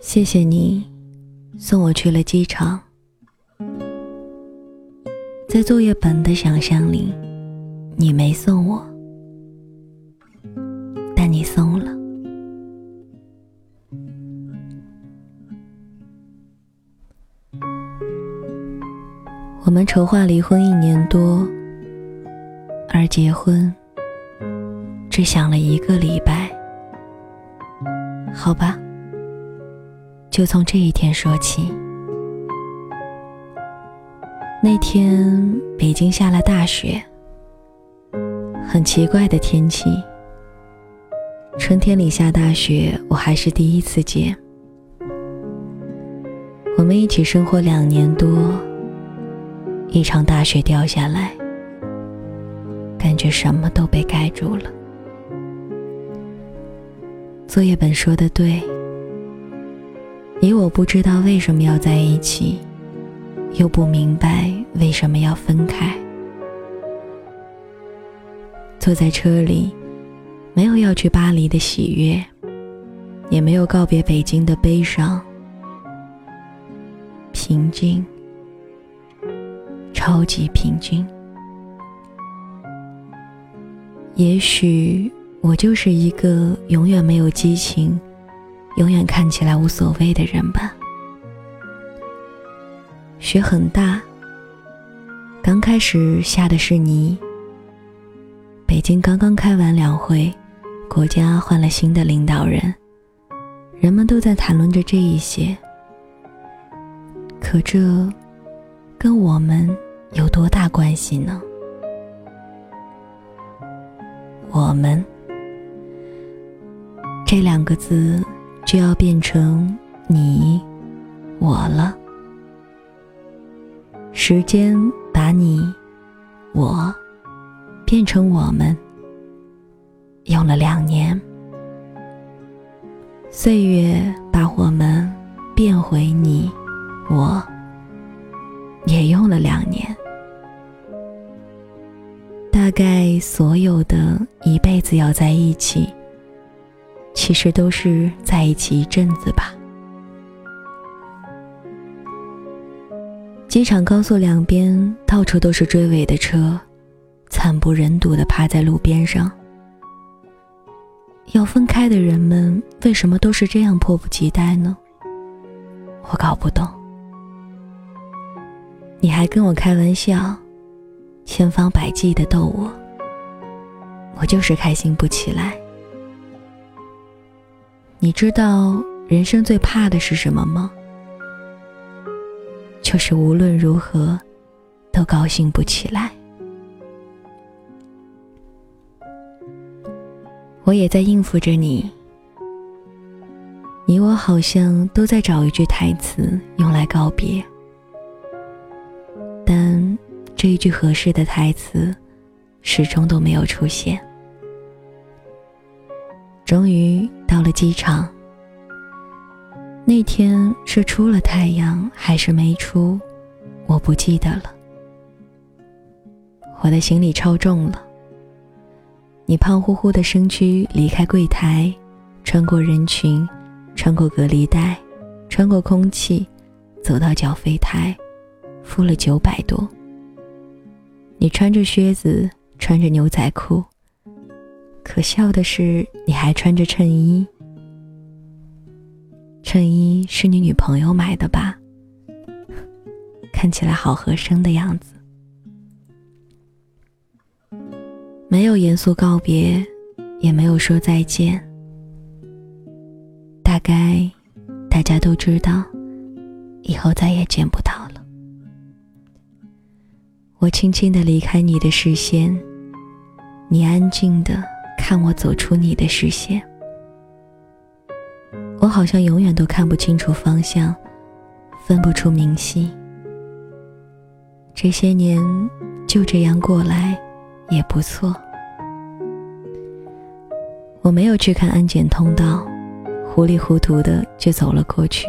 谢谢你送我去了机场，在作业本的想象里，你没送我，话离婚一年多，而结婚只想了一个礼拜，好吧。就从这一天说起。那天北京下了大雪，很奇怪的天气。春天里下大雪，我还是第一次见。我们一起生活两年多，一场大雪掉下来，感觉什么都被盖住了。作业本说的对。你我不知道为什么要在一起，又不明白为什么要分开。坐在车里，没有要去巴黎的喜悦，也没有告别北京的悲伤。平静，超级平均。也许我就是一个永远没有激情。永远看起来无所谓的人吧。雪很大，刚开始下的是泥。北京刚刚开完两会，国家换了新的领导人，人们都在谈论着这一些。可这跟我们有多大关系呢？我们这两个字。就要变成你我了。时间把你我变成我们，用了两年。岁月把我们变回你我，也用了两年。大概所有的一辈子要在一起。其实都是在一起一阵子吧。机场高速两边到处都是追尾的车，惨不忍睹的趴在路边上。要分开的人们为什么都是这样迫不及待呢？我搞不懂。你还跟我开玩笑，千方百计的逗我，我就是开心不起来。你知道人生最怕的是什么吗？就是无论如何都高兴不起来。我也在应付着你，你我好像都在找一句台词用来告别，这一句合适的台词始终都没有出现。终于到了机场。那天是出了太阳还是没出，我不记得了。我的行李超重了。你胖乎乎的身躯离开柜台，穿过人群，穿过隔离带，穿过空气，走到缴费台，付了九百多。你穿着靴子，穿着牛仔裤。可笑的是，你还穿着衬衣。衬衣是你女朋友买的吧？看起来好合身的样子。没有严肃告别，也没有说再见。大概大家都知道，以后再也见不到。我轻轻的离开你的视线，你安静的。看我走出你的视线，我好像永远都看不清楚方向，分不出明晰。这些年就这样过来，也不错。我没有去看安检通道，糊里糊涂的就走了过去。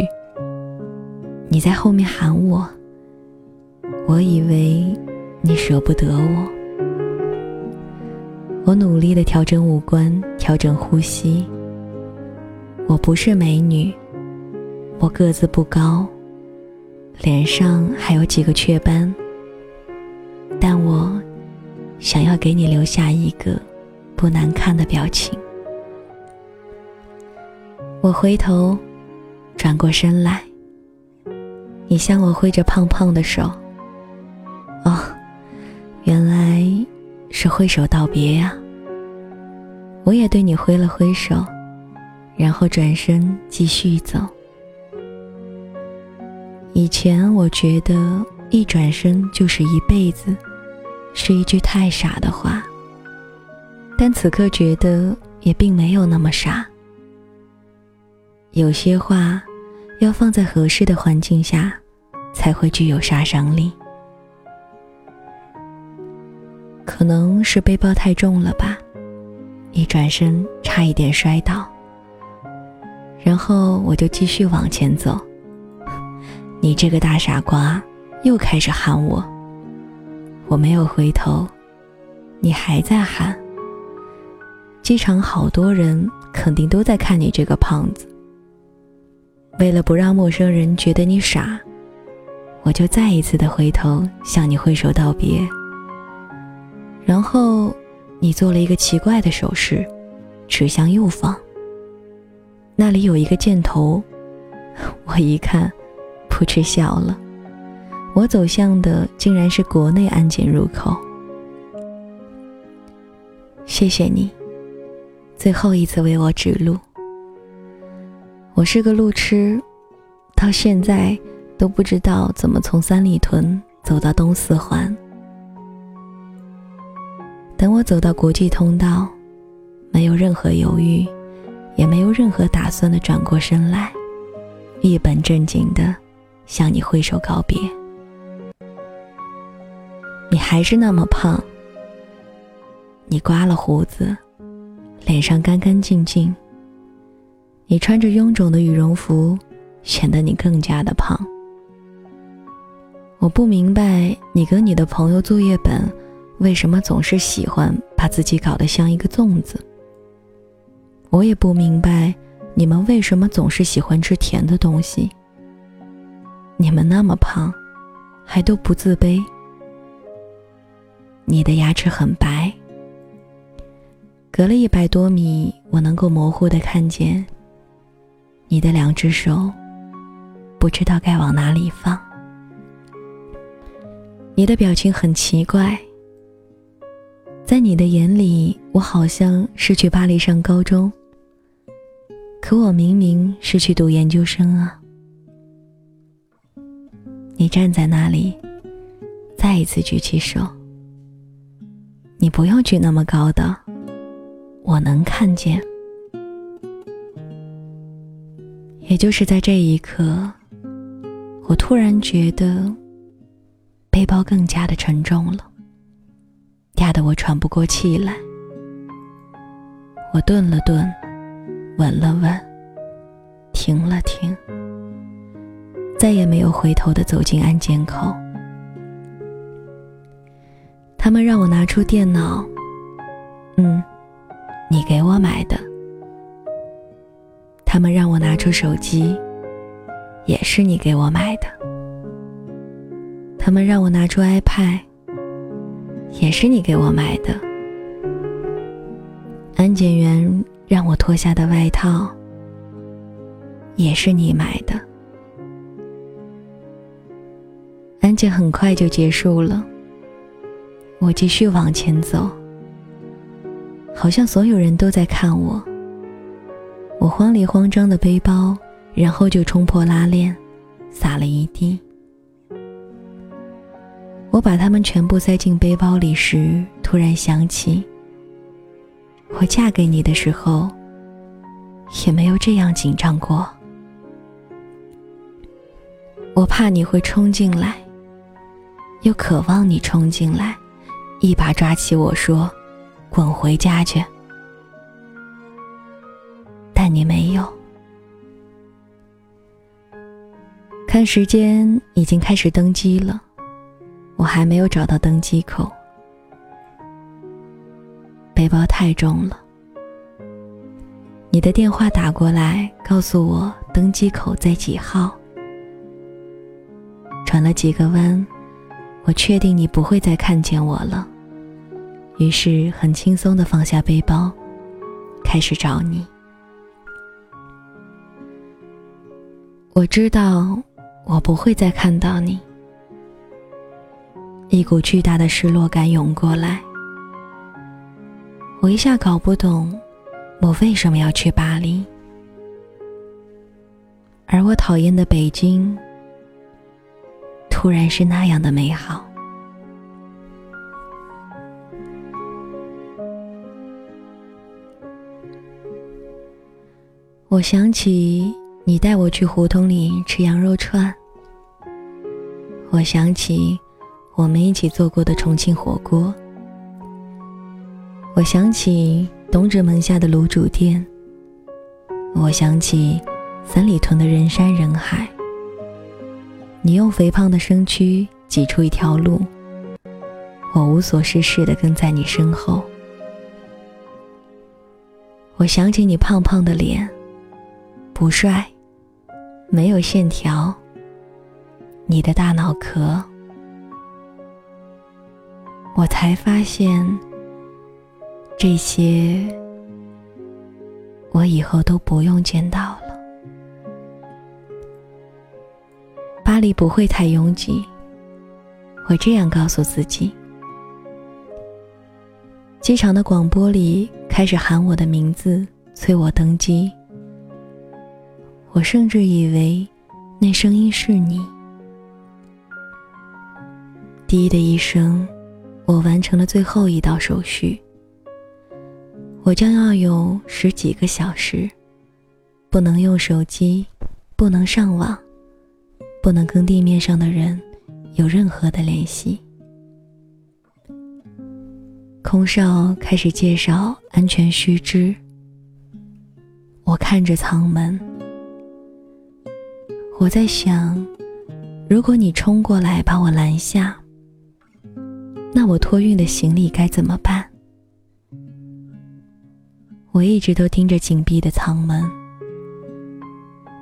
你在后面喊我，我以为你舍不得我。我努力的调整五官，调整呼吸。我不是美女，我个子不高，脸上还有几个雀斑，但我想要给你留下一个不难看的表情。我回头，转过身来，你向我挥着胖胖的手。是挥手道别呀。我也对你挥了挥手。然后转身继续走。以前我觉得一转身就是一辈子，是一句太傻的话。但此刻觉得也并没有那么傻。有些话，要放在合适的环境下，才会具有杀伤力。可能是背包太重了吧，一转身差一点摔倒。然后我就继续往前走。你这个大傻瓜，又开始喊我。我没有回头，你还在喊。机场好多人，肯定都在看你这个胖子。为了不让陌生人觉得你傻，我就再一次的回头向你挥手道别。然后，你做了一个奇怪的手势，指向右方。那里有一个箭头，我一看，扑哧笑了。我走向的竟然是国内安检入口。谢谢你，最后一次为我指路。我是个路痴，到现在都不知道怎么从三里屯走到东四环。等我走到国际通道，没有任何犹豫。也没有任何打算的转过身来，一本正经的向你挥手告别。你还是那么胖，你刮了胡子，脸上干干净净。你穿着臃肿的羽绒服，显得你更加的胖。我不明白你跟你的朋友作业本为什么总是喜欢把自己搞得像一个粽子。我也不明白，你们为什么总是喜欢吃甜的东西。你们那么胖，还都不自卑。你的牙齿很白，隔了一百多米，我能够模糊的看见你的两只手，不知道该往哪里放。你的表情很奇怪，在你的眼里，我好像是去巴黎上高中。可我明明是去读研究生啊！你站在那里，再一次举起手。你不用举那么高的，我能看见。也就是在这一刻，我突然觉得背包更加的沉重了，压得我喘不过气来。我顿了顿。稳了稳，停了停，再也没有回头的走进安检口。他们让我拿出电脑，嗯，你给我买的。他们让我拿出手机，也是你给我买的。他们让我拿出 iPad，也是你给我买的。安检员。让我脱下的外套，也是你买的。安检很快就结束了，我继续往前走，好像所有人都在看我。我慌里慌张的背包，然后就冲破拉链，洒了一地。我把它们全部塞进背包里时，突然想起。我嫁给你的时候，也没有这样紧张过。我怕你会冲进来，又渴望你冲进来，一把抓起我说：“滚回家去。”但你没有。看时间，已经开始登机了。我还没有找到登机口，背包太重了。你的电话打过来，告诉我登机口在几号。转了几个弯，我确定你不会再看见我了，于是很轻松的放下背包，开始找你。我知道我不会再看到你。一股巨大的失落感涌过来，我一下搞不懂，我为什么要去巴黎，而我讨厌的北京，突然是那样的美好。我想起你带我去胡同里吃羊肉串，我想起。我们一起做过的重庆火锅，我想起东直门下的卤煮店，我想起三里屯的人山人海。你用肥胖的身躯挤出一条路，我无所事事的跟在你身后。我想起你胖胖的脸，不帅，没有线条，你的大脑壳。我才发现，这些我以后都不用见到了。巴黎不会太拥挤，我这样告诉自己。机场的广播里开始喊我的名字，催我登机。我甚至以为那声音是你。滴的一声。我完成了最后一道手续。我将要有十几个小时，不能用手机，不能上网，不能跟地面上的人有任何的联系。空少开始介绍安全须知。我看着舱门，我在想，如果你冲过来把我拦下。那我托运的行李该怎么办？我一直都盯着紧闭的舱门，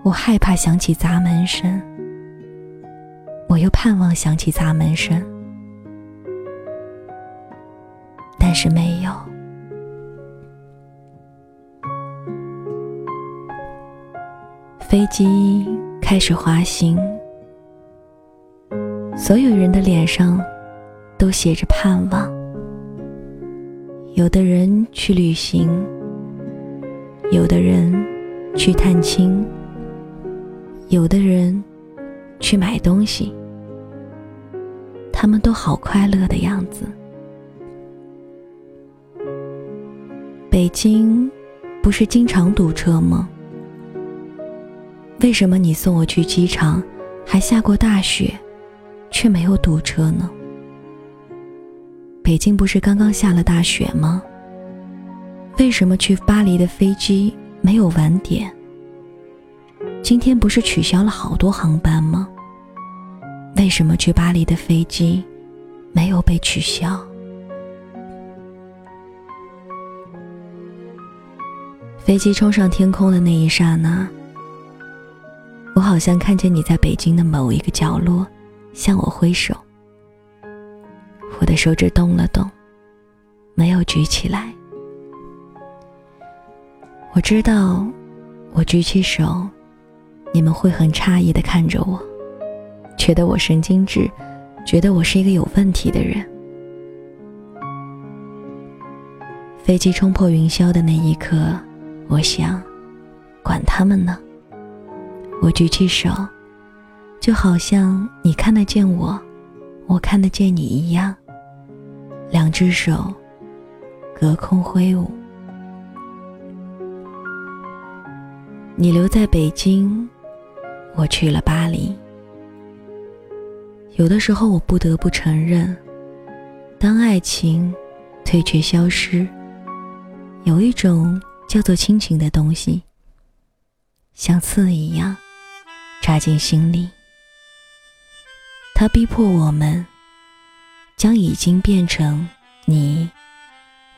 我害怕响起砸门声，我又盼望响起砸门声，但是没有。飞机开始滑行，所有人的脸上。都写着盼望。有的人去旅行，有的人去探亲，有的人去买东西。他们都好快乐的样子。北京不是经常堵车吗？为什么你送我去机场，还下过大雪，却没有堵车呢？北京不是刚刚下了大雪吗？为什么去巴黎的飞机没有晚点？今天不是取消了好多航班吗？为什么去巴黎的飞机没有被取消？飞机冲上天空的那一刹那，我好像看见你在北京的某一个角落，向我挥手。我的手指动了动，没有举起来。我知道，我举起手，你们会很诧异的看着我，觉得我神经质，觉得我是一个有问题的人。飞机冲破云霄的那一刻，我想，管他们呢。我举起手，就好像你看得见我，我看得见你一样。两只手隔空挥舞。你留在北京，我去了巴黎。有的时候，我不得不承认，当爱情退却消失，有一种叫做亲情的东西，像刺一样扎进心里。它逼迫我们将已经变成你、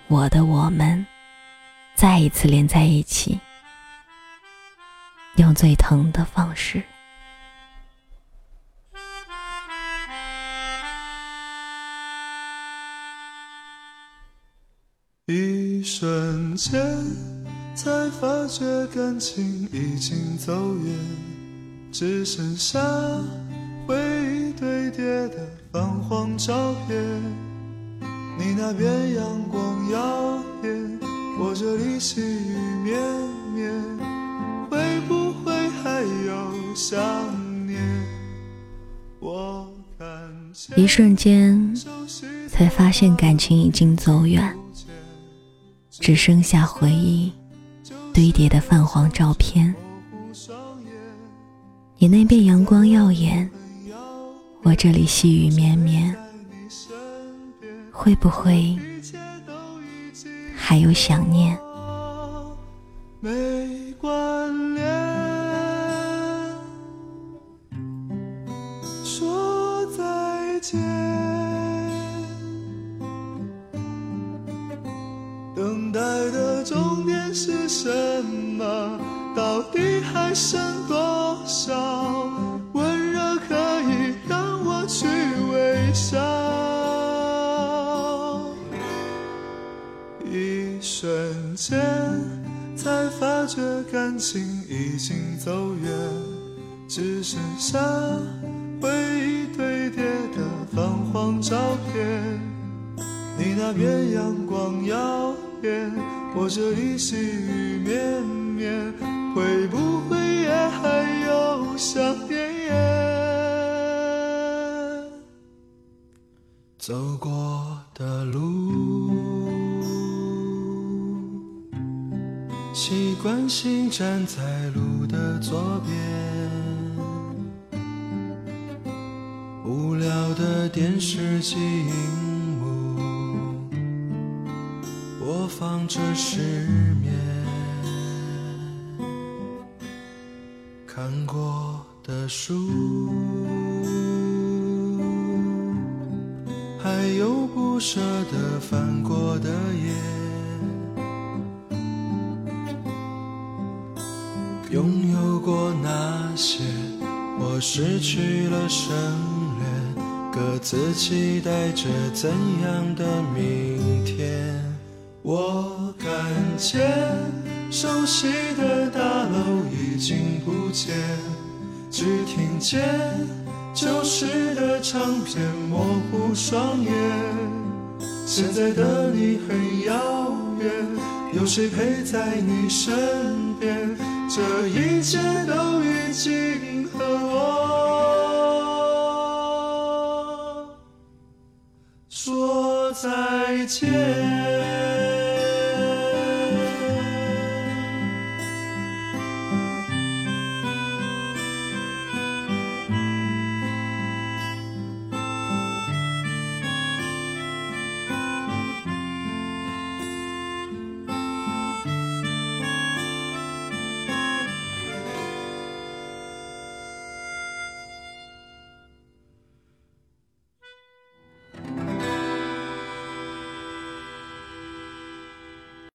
我的我们，再一次连在一起，用最疼的方式。一瞬间，才发觉感情已经走远，只剩下回忆堆叠的泛黄照片。你那边阳光耀眼，我这里细雨绵绵，会不会还有想念？我看见一瞬间，才发现感情已经走远。只剩下回忆堆叠的泛黄照片。你那边阳光耀眼，我这里细雨绵绵。会不会还有想念？没关联，说再见。等待的终点是什么？到底还剩多少间，才发觉感情已经走远，只剩下回忆堆叠的泛黄照片。你那边阳光耀眼。我这里细雨绵绵，会不会也还有想念？走过的路，习惯性站在路的左边，无聊的电视机荧幕播放着失眠，看过的书，还有不舍得翻过的页，那些，我失去了省略，各自期待着怎样的明天。我看见熟悉的大楼已经不见，只听见旧时的唱片模糊双眼。现在的你很遥远，有谁陪在你身边？这一切都已经和我说再见。